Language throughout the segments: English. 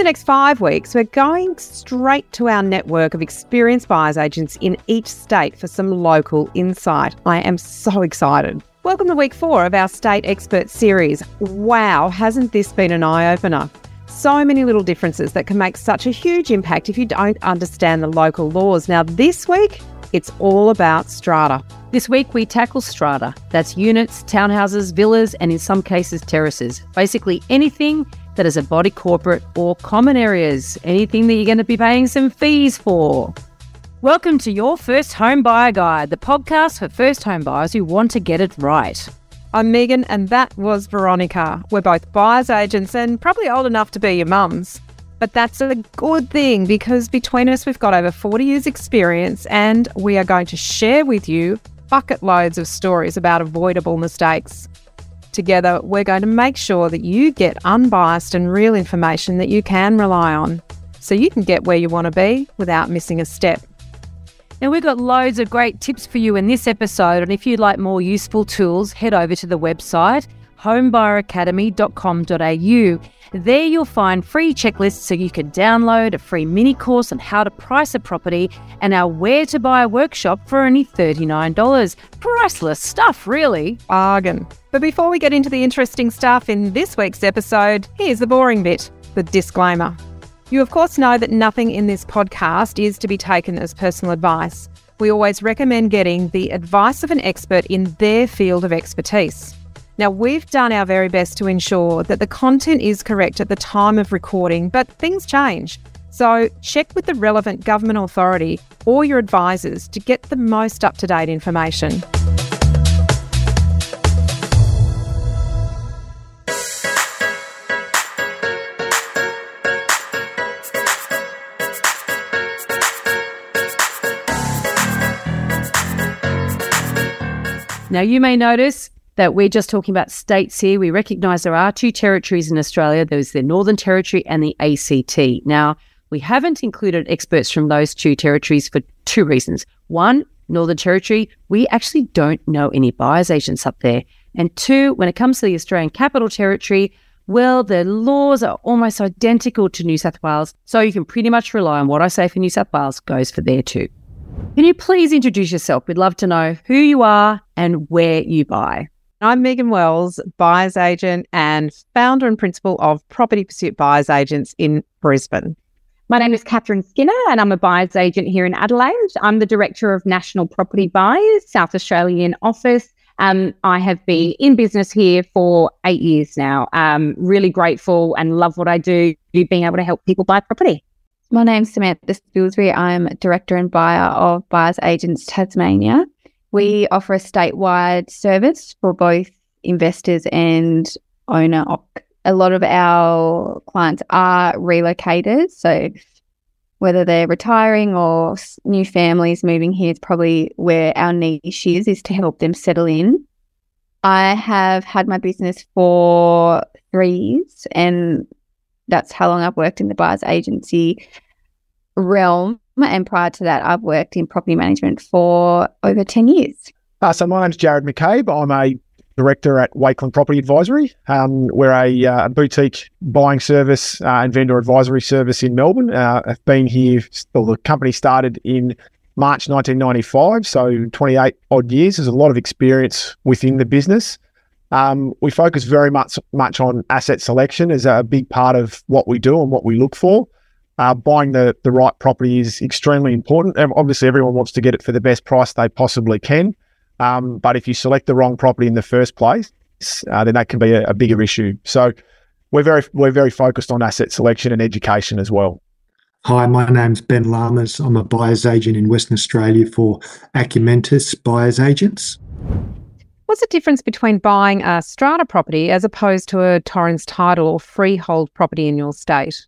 the next five weeks, we're going straight to our network of experienced buyers agents in each state for some local insight. I am so excited. Welcome to week four of our State Expert series. Wow, hasn't this been an eye opener? So many little differences that can make such a huge impact if you don't understand the local laws. Now, this week, it's all about strata. This week, we tackle strata. That's units, townhouses, villas, and in some cases, terraces. Basically, anything that is a body corporate or common areas, anything that you're going to be paying some fees for. Welcome to your First Home Buyer Guide, the podcast for first home buyers who want to get it right. I'm Megan, and that was Veronica. We're both buyers agents and probably old enough to be your mums. But that's a good thing because between us, we've got over 40 years' experience and we are going to share with you bucket loads of stories about avoidable mistakes. Together, we're going to make sure that you get unbiased and real information that you can rely on so you can get where you want to be without missing a step. Now, we've got loads of great tips for you in this episode. And if you'd like more useful tools, head over to the website homebuyeracademy.com.au. There you'll find free checklists so you can download a free mini course on how to price a property and our Where to Buy workshop for only $39. Priceless stuff, really. Bargain. But before we get into the interesting stuff in this week's episode, here's the boring bit the disclaimer. You, of course, know that nothing in this podcast is to be taken as personal advice. We always recommend getting the advice of an expert in their field of expertise. Now, we've done our very best to ensure that the content is correct at the time of recording, but things change. So, check with the relevant government authority or your advisors to get the most up to date information. Now, you may notice that we're just talking about states here. We recognise there are two territories in Australia there's the Northern Territory and the ACT. Now, we haven't included experts from those two territories for two reasons. One, Northern Territory, we actually don't know any buyers agents up there. And two, when it comes to the Australian Capital Territory, well, the laws are almost identical to New South Wales. So you can pretty much rely on what I say for New South Wales goes for there too. Can you please introduce yourself? We'd love to know who you are and where you buy. I'm Megan Wells, buyer's agent and founder and principal of Property Pursuit Buyers Agents in Brisbane. My name is Katherine Skinner, and I'm a buyer's agent here in Adelaide. I'm the director of National Property Buyers, South Australian office. Um, I have been in business here for eight years now. Um, really grateful and love what I do, being able to help people buy property. My name's Samantha Spilsbury. I'm Director and Buyer of Buyers Agents Tasmania. We mm-hmm. offer a statewide service for both investors and owner. A lot of our clients are relocators. So whether they're retiring or new families moving here, it's probably where our niche is, is to help them settle in. I have had my business for three years and that's how long I've worked in the buyers agency realm. And prior to that, I've worked in property management for over 10 years. Uh, so my name's Jarrod McCabe. I'm a director at Wakelin Property Advisory. Um, we're a uh, boutique buying service uh, and vendor advisory service in Melbourne. Uh, I've been here, well, the company started in March 1995, so 28 odd years. There's a lot of experience within the business. Um, we focus very much much on asset selection as a big part of what we do and what we look for. Uh, buying the the right property is extremely important. Obviously, everyone wants to get it for the best price they possibly can. Um, but if you select the wrong property in the first place, uh, then that can be a, a bigger issue. So we're very we're very focused on asset selection and education as well. Hi, my name's Ben Lamas. I'm a buyer's agent in Western Australia for Acumentis Buyers Agents. What's the difference between buying a strata property as opposed to a Torrens title or freehold property in your state?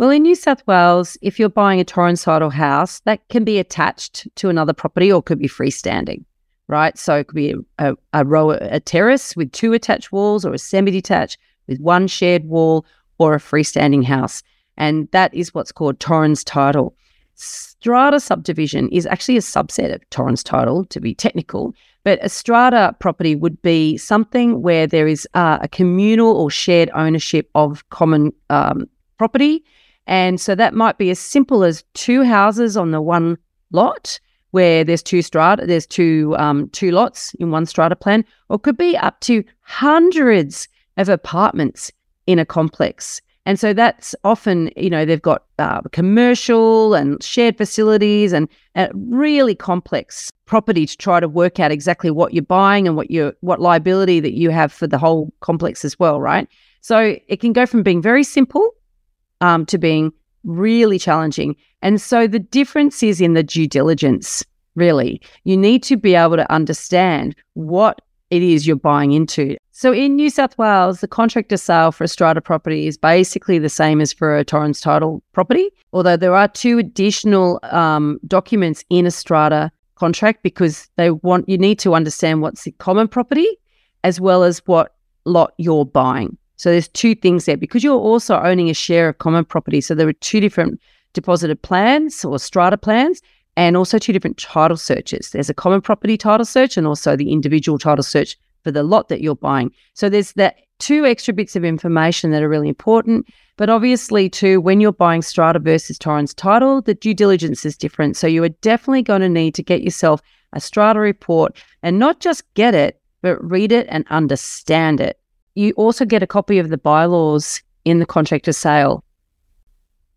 Well, in New South Wales, if you're buying a Torrens title house, that can be attached to another property or could be freestanding, right? So it could be a, a row, a terrace with two attached walls or a semi detached with one shared wall or a freestanding house. And that is what's called Torrens title. Strata subdivision is actually a subset of Torrens title, to be technical, but a strata property would be something where there is uh, a communal or shared ownership of common um, property. And so that might be as simple as two houses on the one lot where there's two strata, there's two um, two lots in one strata plan, or could be up to hundreds of apartments in a complex. And so that's often, you know, they've got uh, commercial and shared facilities and a really complex property to try to work out exactly what you're buying and what you what liability that you have for the whole complex as well, right? So it can go from being very simple um, to being really challenging. And so the difference is in the due diligence, really. You need to be able to understand what it is you're buying into. So in New South Wales, the contract contractor sale for a strata property is basically the same as for a Torrens title property, although there are two additional um, documents in a strata contract because they want you need to understand what's the common property as well as what lot you're buying. So there's two things there because you're also owning a share of common property. So there are two different deposited plans or strata plans and also two different title searches. There's a common property title search and also the individual title search for the lot that you're buying. So there's that two extra bits of information that are really important. But obviously, too, when you're buying strata versus Torrens title, the due diligence is different. So you are definitely going to need to get yourself a strata report and not just get it, but read it and understand it you also get a copy of the bylaws in the contract of sale.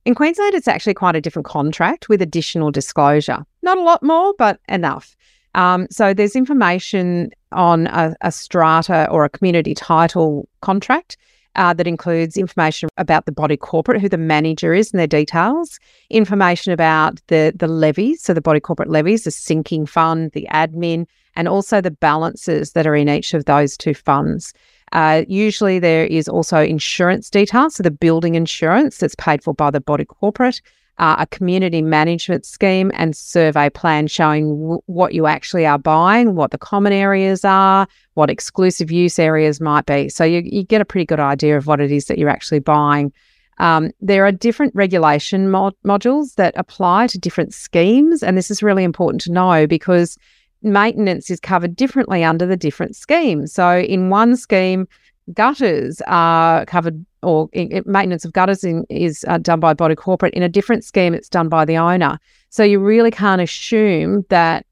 In Queensland, it's actually quite a different contract with additional disclosure. Not a lot more, but enough. Um, so there's information on a, a, strata or a community title contract uh, that includes information about the body corporate, who the manager is and their details, information about the the levies, so the body corporate levies, the sinking fund, the admin, and also the balances that are in each of those two funds. Uh, usually, there is also insurance details, so the building insurance that's paid for by the body corporate, uh, a community management scheme, and survey plan showing w- what you actually are buying, what the common areas are, what exclusive use areas might be. So you, you get a pretty good idea of what it is that you're actually buying. Um, there are different regulation mod- modules that apply to different schemes, and this is really important to know because maintenance is covered differently under the different schemes. So in one scheme, gutters are covered or maintenance of gutters in, is uh, done by body corporate. In a different scheme, it's done by the owner. So you really can't assume that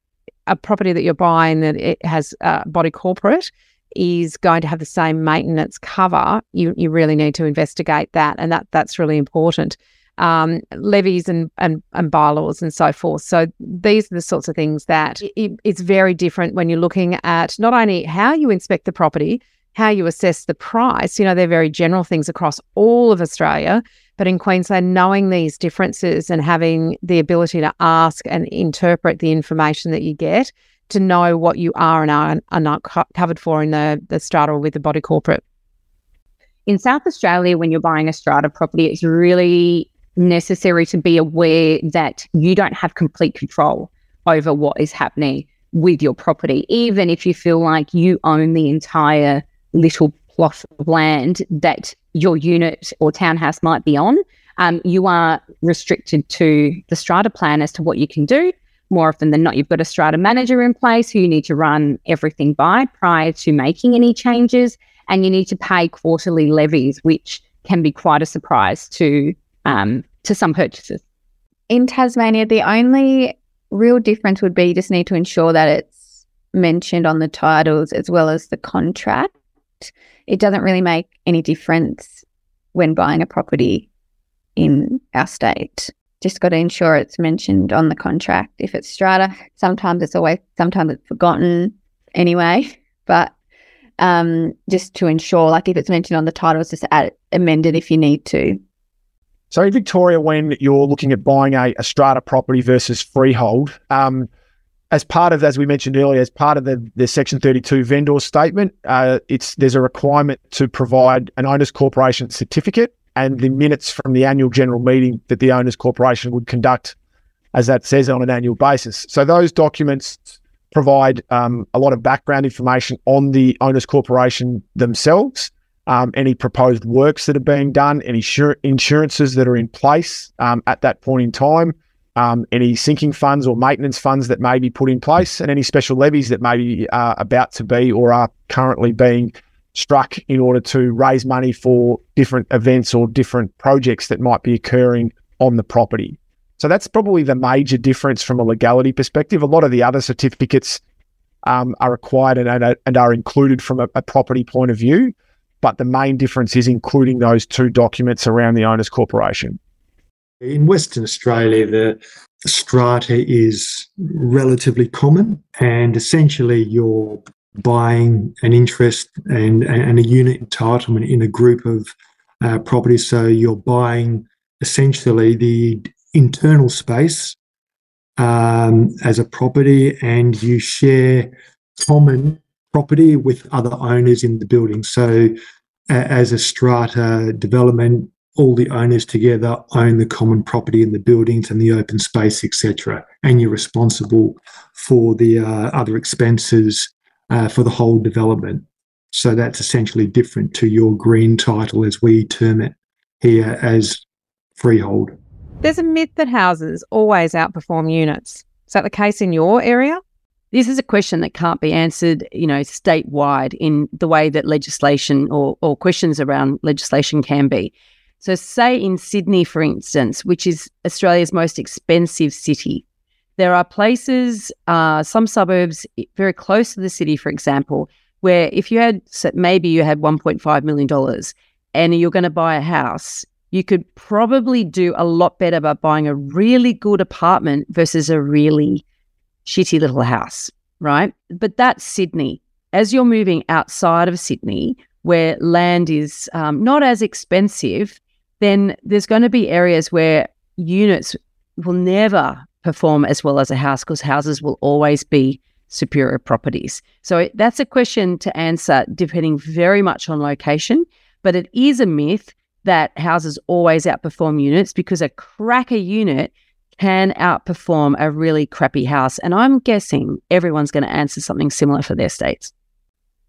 a property that you're buying that it has uh, body corporate is going to have the same maintenance cover. You you really need to investigate that, and that that's really important um, levies and, and, and bylaws and so forth. So these are the sorts of things that it, it's very different when you're looking at not only how you inspect the property, how you assess the price. You know, they're very general things across all of Australia. But in Queensland, knowing these differences and having the ability to ask and interpret the information that you get to know what you are and are, are not co- covered for in the, the strata with the body corporate. In South Australia, when you're buying a strata property, it's really necessary to be aware that you don't have complete control over what is happening with your property, even if you feel like you own the entire little plot of land that your unit or townhouse might be on. Um, you are restricted to the strata plan as to what you can do. More often than not, you've got a strata manager in place who you need to run everything by prior to making any changes. And you need to pay quarterly levies, which can be quite a surprise to um, to some purchases. In Tasmania, the only real difference would be you just need to ensure that it's mentioned on the titles as well as the contract. It doesn't really make any difference when buying a property in our state. Just got to ensure it's mentioned on the contract. If it's strata, sometimes it's always sometimes it's forgotten anyway. But um, just to ensure, like if it's mentioned on the titles, just add amend it if you need to. So in Victoria, when you're looking at buying a, a strata property versus freehold, um, as part of, as we mentioned earlier, as part of the, the Section 32 vendor statement, uh, it's there's a requirement to provide an owners corporation certificate and the minutes from the annual general meeting that the owners corporation would conduct, as that says, on an annual basis. So those documents provide um, a lot of background information on the owners corporation themselves um, any proposed works that are being done, any insur- insurances that are in place um, at that point in time, um, any sinking funds or maintenance funds that may be put in place, and any special levies that may be uh, about to be or are currently being struck in order to raise money for different events or different projects that might be occurring on the property. So that's probably the major difference from a legality perspective. A lot of the other certificates um, are required and, and, are included from a, a property point of view, but the main difference is including those two documents around the owner's corporation. In Western Australia, the strata is relatively common, and essentially you're buying an interest and, and a unit entitlement in a group of uh, properties. So you're buying essentially the internal space um, as a property and you share common property with other owners in the building. So, as a strata development, all the owners together own the common property in the buildings and the open space, etc. And you're responsible for the uh, other expenses uh, for the whole development. So that's essentially different to your green title, as we term it here as freehold. There's a myth that houses always outperform units. Is that the case in your area? This is a question that can't be answered, you know, statewide in the way that legislation or, or questions around legislation can be. So, say in Sydney, for instance, which is Australia's most expensive city, there are places, uh, some suburbs very close to the city, for example, where if you had maybe you had $1.5 million and you're going to buy a house, you could probably do a lot better by buying a really good apartment versus a really shitty little house, right? But that's Sydney. As you're moving outside of Sydney, where land is um, not as expensive, then there's going to be areas where units will never perform as well as a house because houses will always be superior properties. So that's a question to answer depending very much on location, but it is a myth that houses always outperform units because a cracker unit can outperform a really crappy house. And I'm guessing everyone's going to answer something similar for their states.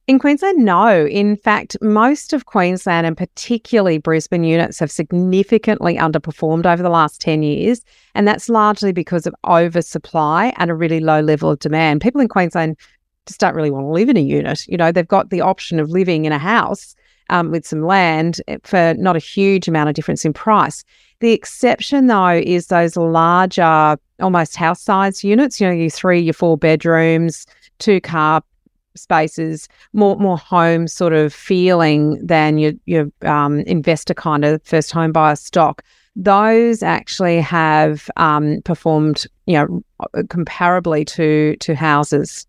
In Queensland, no. In fact, most of Queensland and particularly Brisbane units have significantly underperformed over the last 10 years. And that's largely because of oversupply and a really low level of demand. People in Queensland just don't really want to live in a unit. You know, they've got the option of living in a house um, with some land eh, for not a huge amount of difference in price. The exception, though, is those larger, almost house size units, you know, your three, your four bedrooms, two car spaces, more more home sort of feeling than your your um, investor kind of first home buyer stock. Those actually have um, performed, you know, comparably to to houses.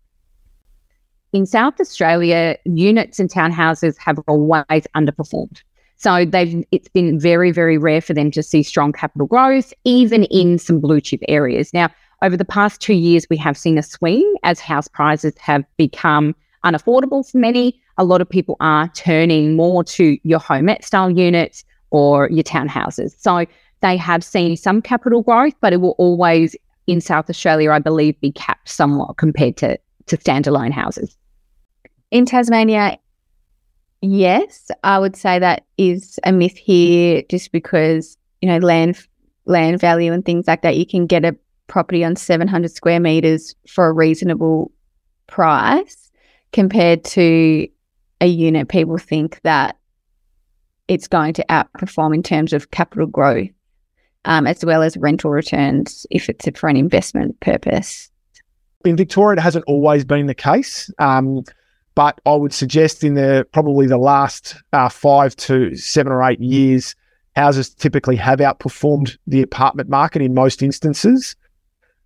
In South Australia, units and townhouses have always underperformed. So they've it's been very, very rare for them to see strong capital growth, even in some blue chip areas. Now, over the past two years, we have seen a swing as house prices have become unaffordable for many. A lot of people are turning more to your homette style units or your townhouses. So they have seen some capital growth, but it will always in South Australia, I believe, be capped somewhat compared to, to standalone houses. In Tasmania, yes, I would say that is a myth here just because, you know, land land value and things like that, you can get a property on 700 square meters for a reasonable price compared to a unit. People think that it's going to outperform in terms of capital growth um, as well as rental returns if it's for an investment purpose. In Victoria, it hasn't always been the case. Um, but I would suggest in the probably the last uh, five to seven or eight years, houses typically have outperformed the apartment market in most instances.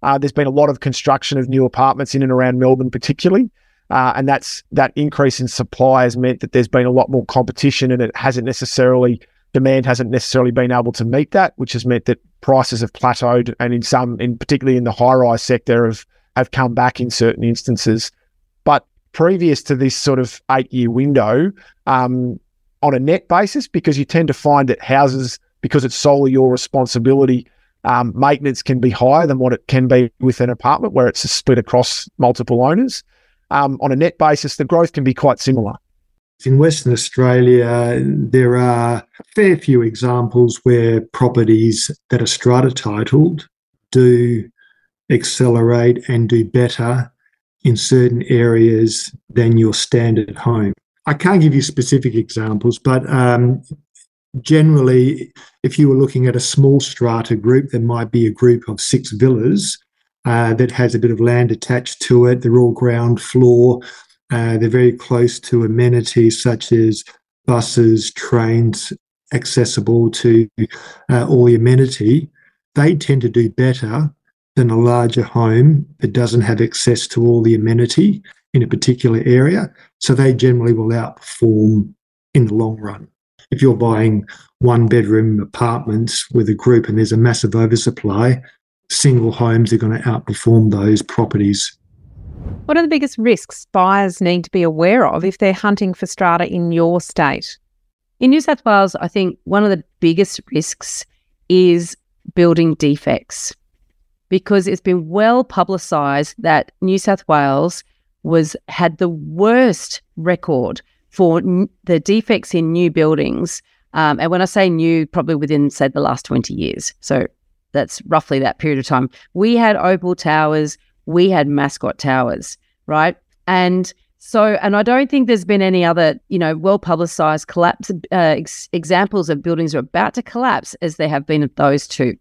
Uh, there's been a lot of construction of new apartments in and around Melbourne, particularly. Uh, and that's that increase in supply has meant that there's been a lot more competition and it hasn't necessarily demand hasn't necessarily been able to meet that, which has meant that prices have plateaued and in some in particularly in the high rise sector have have come back in certain instances previous to this sort of eight year window um, on a net basis because you tend to find that houses, because it's solely your responsibility, um, maintenance can be higher than what it can be with an apartment where it's split across multiple owners. Um, on a net basis, the growth can be quite similar. In Western Australia, there are a fair few examples where properties that are strata titled do accelerate and do better in certain areas than your standard home. I can't give you specific examples, but um, generally, if you were looking at a small strata group, there might be a group of six villas uh, that has a bit of land attached to it. They're all ground floor. Uh, they're very close to amenities such as buses, trains, accessible to uh, all the amenity. They tend to do better than a larger home that doesn't have access to all the amenity in a particular area. So they generally will outperform in the long run. If you're buying one bedroom apartments with a group and there's a massive oversupply, single homes are going to outperform those properties. What are the biggest risks buyers need to be aware of if they're hunting for strata in your state? In New South Wales, I think one of the biggest risks is building defects because it's been well publicised that New South Wales was had the worst record for n- the defects in new buildings. Um, and when I say new, probably within say the last twenty years. So that's roughly that period of time. We had Opal Towers, we had Mascot Towers, right? And so, and I don't think there's been any other, you know, well publicized collapse uh, ex- examples of buildings are about to collapse as there have been of those two.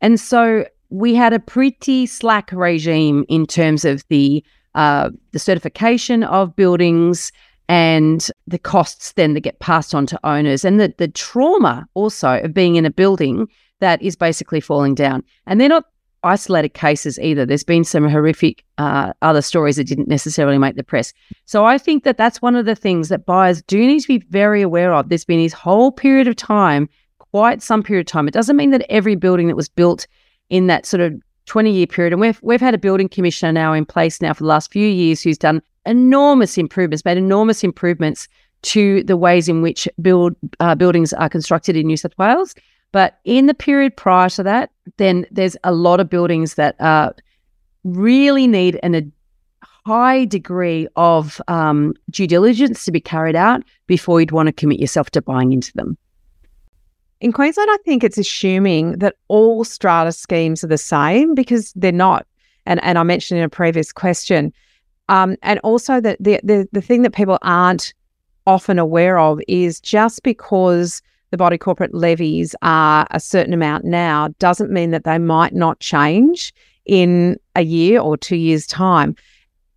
And so we had a pretty slack regime in terms of the uh, the certification of buildings and the costs then that get passed on to owners and the, the trauma also of being in a building that is basically falling down. And they're not isolated cases either. There's been some horrific uh, other stories that didn't necessarily make the press. So I think that that's one of the things that buyers do need to be very aware of. There's been this whole period of time, quite some period of time. It doesn't mean that every building that was built in that sort of 20 year period, and we've we've had a building commissioner now in place now for the last few years who's done enormous improvements, made enormous improvements to the ways in which build uh, buildings are constructed in New South Wales. But in the period prior to that, then there's a lot of buildings that uh, really need an, a high degree of um, due diligence to be carried out before you'd want to commit yourself to buying into them. In Queensland, I think it's assuming that all strata schemes are the same because they're not. And, and I mentioned in a previous question. Um, and also that the, the the thing that people aren't often aware of is just because the body corporate levies are a certain amount now doesn't mean that they might not change in a year or two years' time,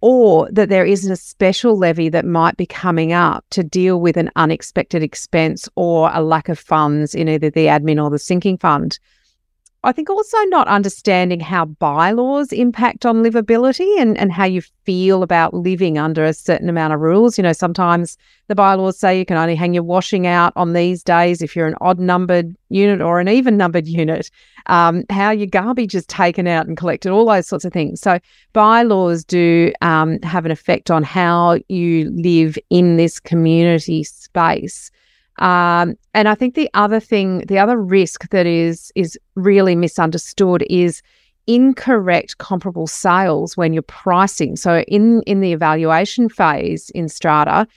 or that there isn't a special levy that might be coming up to deal with an unexpected expense or a lack of funds in either the admin or the sinking fund. I think also not understanding how bylaws impact on livability and, and how you feel about living under a certain amount of rules. You know, sometimes the bylaws say you can only hang your washing out on these days if you're an odd numbered unit or an even numbered unit, um, how your garbage is taken out and collected, all those sorts of things. So, bylaws do um, have an effect on how you live in this community space. Um, and I think the other thing, the other risk that is is really misunderstood is incorrect comparable sales when you're pricing. So in in the evaluation phase in Strata,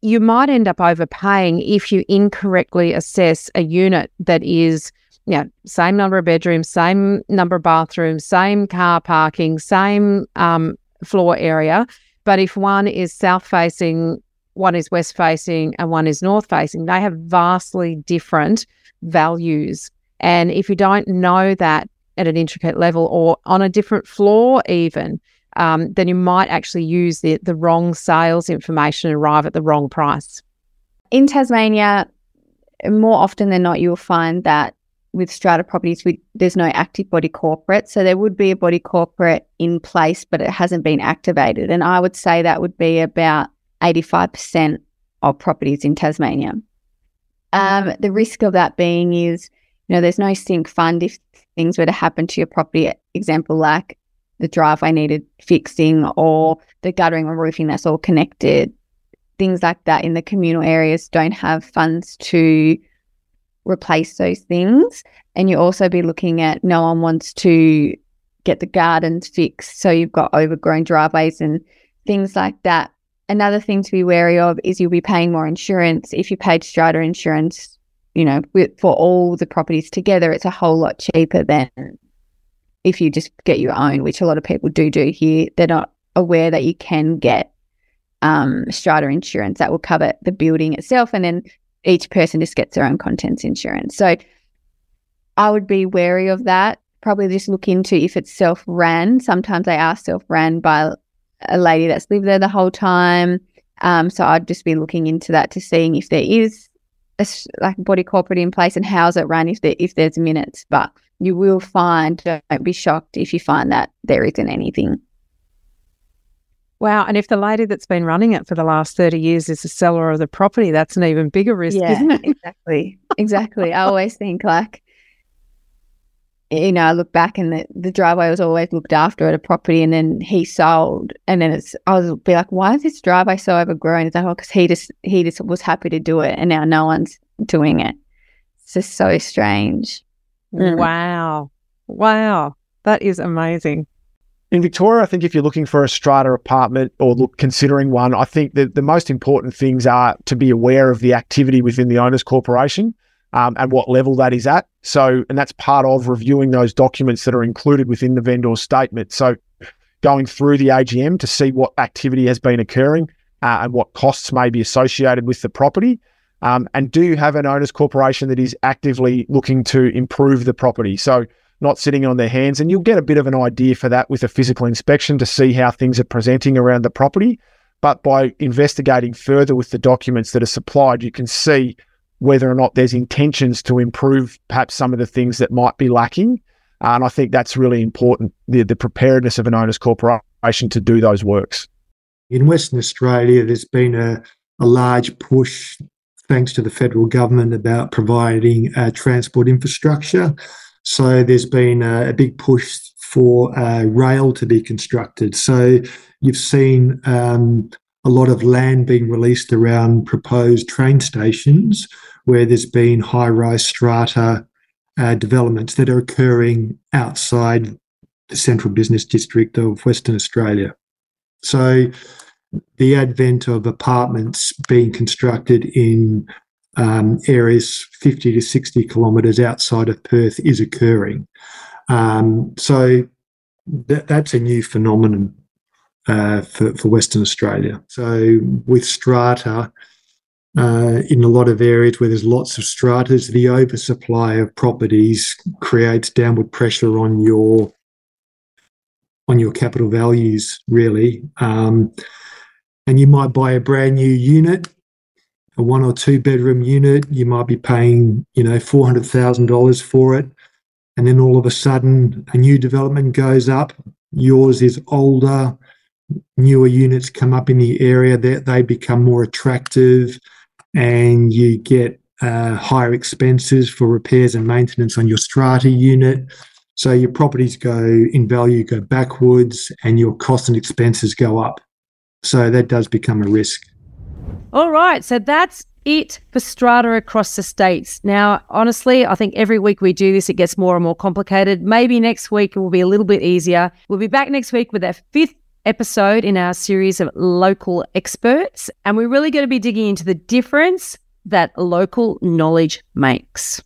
you might end up overpaying if you incorrectly assess a unit that is you know, same number of bedrooms, same number of bathrooms, same car parking, same um, floor area. But if one is south facing one is west facing and one is north facing. They have vastly different values. And if you don't know that at an intricate level or on a different floor, even, um, then you might actually use the, the wrong sales information and arrive at the wrong price. In Tasmania, more often than not, you'll find that with strata properties, we, there's no active body corporate. So there would be a body corporate in place, but it hasn't been activated. And I would say that would be about 85% of properties in Tasmania. Um, the risk of that being is, you know, there's no sink fund if things were to happen to your property. Example like the driveway needed fixing or the guttering or roofing that's all connected. Things like that in the communal areas don't have funds to replace those things. And you also be looking at no one wants to get the gardens fixed. So you've got overgrown driveways and things like that another thing to be wary of is you'll be paying more insurance. If you paid strata insurance, you know, with, for all the properties together, it's a whole lot cheaper than if you just get your own, which a lot of people do do here. They're not aware that you can get um, strata insurance that will cover the building itself, and then each person just gets their own contents insurance. So I would be wary of that. Probably just look into if it's self ran. Sometimes they are self ran by a lady that's lived there the whole time. Um, so I'd just be looking into that to seeing if there is a like body corporate in place and how's it run if there if there's minutes. But you will find don't be shocked if you find that there isn't anything. Wow. And if the lady that's been running it for the last 30 years is the seller of the property, that's an even bigger risk, yeah, isn't it? Exactly. Exactly. I always think like, you know, I look back and the, the driveway was always looked after at a property and then he sold. And then it's, I was be like, why is this driveway so overgrown? It's like, oh, because he just, he just was happy to do it. And now no one's doing it. It's just so strange. Mm. Wow. Wow. That is amazing. In Victoria, I think if you're looking for a strata apartment or look considering one, I think that the most important things are to be aware of the activity within the owners corporation um, and what level that is at. So, and that's part of reviewing those documents that are included within the vendor statement. So, going through the AGM to see what activity has been occurring uh, and what costs may be associated with the property. Um, and do you have an owners corporation that is actively looking to improve the property? So, not sitting on their hands. And you'll get a bit of an idea for that with a physical inspection to see how things are presenting around the property. But by investigating further with the documents that are supplied, you can see whether or not there's intentions to improve perhaps some of the things that might be lacking. Uh, and I think that's really important the, the preparedness of an owner's corporation to do those works. In Western Australia, there's been a, a large push, thanks to the federal government, about providing uh, transport infrastructure. So there's been a, a big push for uh, rail to be constructed. So you've seen um, a lot of land being released around proposed train stations where there's been high rise strata uh, developments that are occurring outside the central business district of Western Australia. So the advent of apartments being constructed in um, areas 50 to 60 kilometres outside of Perth is occurring. Um, so that, that's a new phenomenon uh, for, for Western Australia. So with strata, uh, in a lot of areas where there's lots of stratas, the oversupply of properties creates downward pressure on your on your capital values, really. Um, and you might buy a brand new unit a one or two bedroom unit, you might be paying, you know, $400,000 for it. And then all of a sudden, a new development goes up. Yours is older, newer units come up in the area, that they become more attractive, and you get uh, higher expenses for repairs and maintenance on your strata unit. So your properties go in value go backwards and your costs and expenses go up. So that does become a risk. All right. So that's it for strata across the states. Now, honestly, I think every week we do this, it gets more and more complicated. Maybe next week it will be a little bit easier. We'll be back next week with our fifth episode in our series of local experts. And we're really going to be digging into the difference that local knowledge makes.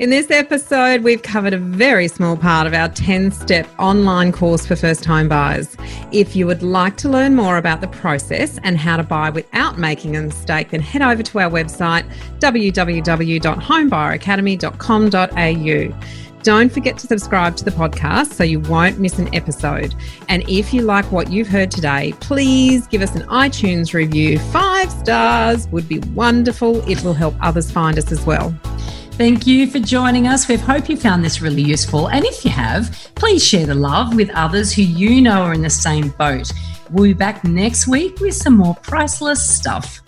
In this episode, we've covered a very small part of our 10 step online course for first home buyers. If you would like to learn more about the process and how to buy without making a mistake, then head over to our website www.homebuyeracademy.com.au. Don't forget to subscribe to the podcast so you won't miss an episode. And if you like what you've heard today, please give us an iTunes review. Five stars would be wonderful. It will help others find us as well. Thank you for joining us. We hope you found this really useful. And if you have, please share the love with others who you know are in the same boat. We'll be back next week with some more priceless stuff.